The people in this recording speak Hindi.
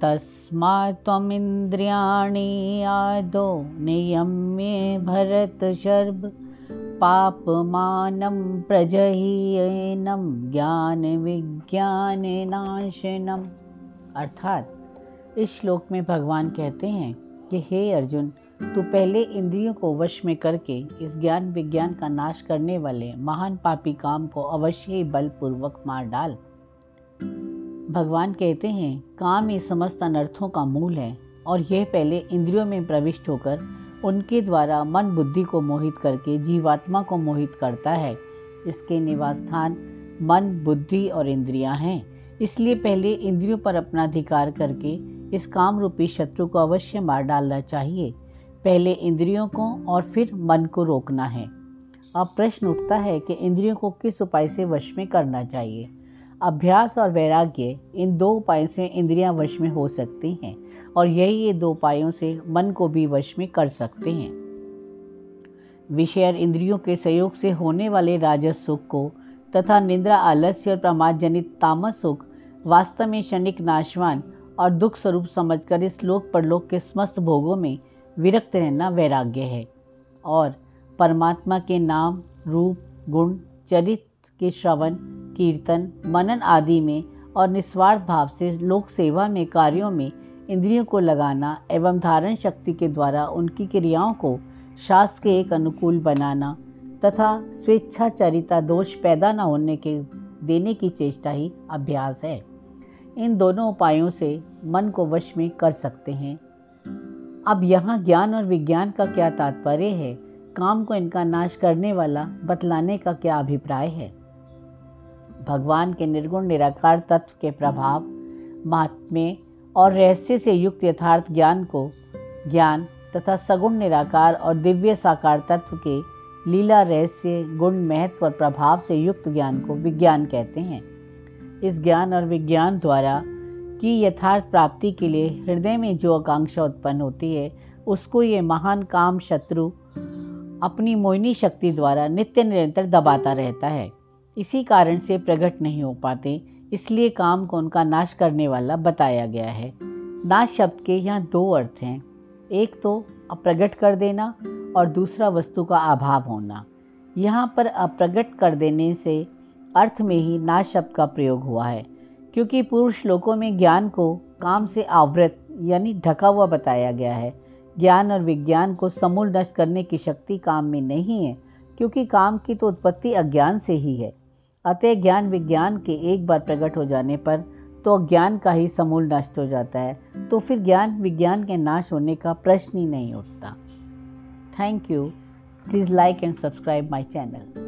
तस्मात् त्वमिन्द्रियाणि आदौ नियम्ये भरतशर्ब पापमानं प्रजहीयनं नाशनम अर्थात, इस श्लोक में भगवान कहते हैं कि हे अर्जुन, तू पहले इंद्रियों को वश में करके इस ज्ञान विज्ञान का नाश करने वाले महान पापी काम को अवश्य ही बलपूर्वक मार डाल। भगवान कहते हैं, काम ही समस्त अनर्थों का मूल है, और यह पहले इंद्रियों में प्रविष्ट होकर उनके द्वारा मन बुद्धि को मोहित करके जीवात्मा को मोहित करता है। इसके निवास स्थान मन, बुद्धि और इंद्रियाँ हैं। इसलिए पहले इंद्रियों पर अपना अधिकार करके इस काम रूपी शत्रु को अवश्य मार डालना चाहिए। पहले इंद्रियों को और फिर मन को रोकना है। अब प्रश्न उठता है कि इंद्रियों को किस उपाय से वश में करना चाहिए? अभ्यास और वैराग्य इन दो उपायों से इंद्रियाँ वश में हो सकती हैं और यही ये दो उपायों से मन को भी वश में कर सकते हैं। विषय और इंद्रियों के सहयोग से होने वाले राजस सुख को तथा निंद्रा आलस्य और प्रमाद जनित तामस सुख वास्तव में क्षणिक नाशवान और दुख स्वरूप समझकर इस लोक परलोक के समस्त भोगों में विरक्त रहना वैराग्य है और परमात्मा के नाम, रूप, गुण चरित्र के श्रवण कीर्तन, मनन आदि में और निस्वार्थ भाव से लोक सेवा में कार्यों में इंद्रियों को लगाना एवं धारण शक्ति के द्वारा उनकी क्रियाओं को शास्त्र के एक अनुकूल बनाना तथा स्वेच्छाचरिता दोष पैदा न होने के देने की चेष्टा ही अभ्यास है। इन दोनों उपायों से मन को वश में कर सकते हैं। अब यहाँ ज्ञान और विज्ञान का क्या तात्पर्य है? काम को इनका नाश करने वाला, बतलाने का क्या अभिप्राय है? भगवान के निर्गुण निराकार तत्व के प्रभाव, महात्म्य और रहस्य से युक्त यथार्थ ज्ञान को, ज्ञान तथा सगुण निराकार और दिव्य साकार तत्व के लीला रहस्य, गुण, महत्व और प्रभाव से युक्त ज्ञान को विज्ञान कहते हैं। इस ज्ञान और विज्ञान द्वारा की यथार्थ प्राप्ति के लिए हृदय में जो आकांक्षा उत्पन्न होती है, उसको ये महान काम शत्रु अपनी मोहिनी शक्ति द्वारा नित्य निरंतर दबाता रहता है। इसी कारण से प्रकट नहीं हो पाते, इसलिए काम को उनका नाश करने वाला बताया गया है। नाश शब्द के यहाँ दो अर्थ हैं। एक तो अप्रगट कर देना और दूसरा वस्तु का अभाव होना। यहाँ पर अप्रगट कर देने से अर्थ में ही नाश शब्द का प्रयोग हुआ है, क्योंकि पूर्व श्लोकों में ज्ञान को काम से आवृत, यानी ढका हुआ बताया गया है। ज्ञान और विज्ञान को समूल नष्ट करने की शक्ति काम में नहीं है, क्योंकि काम की तो उत्पत्ति अज्ञान से ही है। अतः ज्ञान विज्ञान के एक बार प्रकट हो जाने पर तो ज्ञान का ही समूल नष्ट हो जाता है। तो फिर ज्ञान विज्ञान के नाश होने का प्रश्न ही नहीं उठता। Thank you please like and subscribe my channel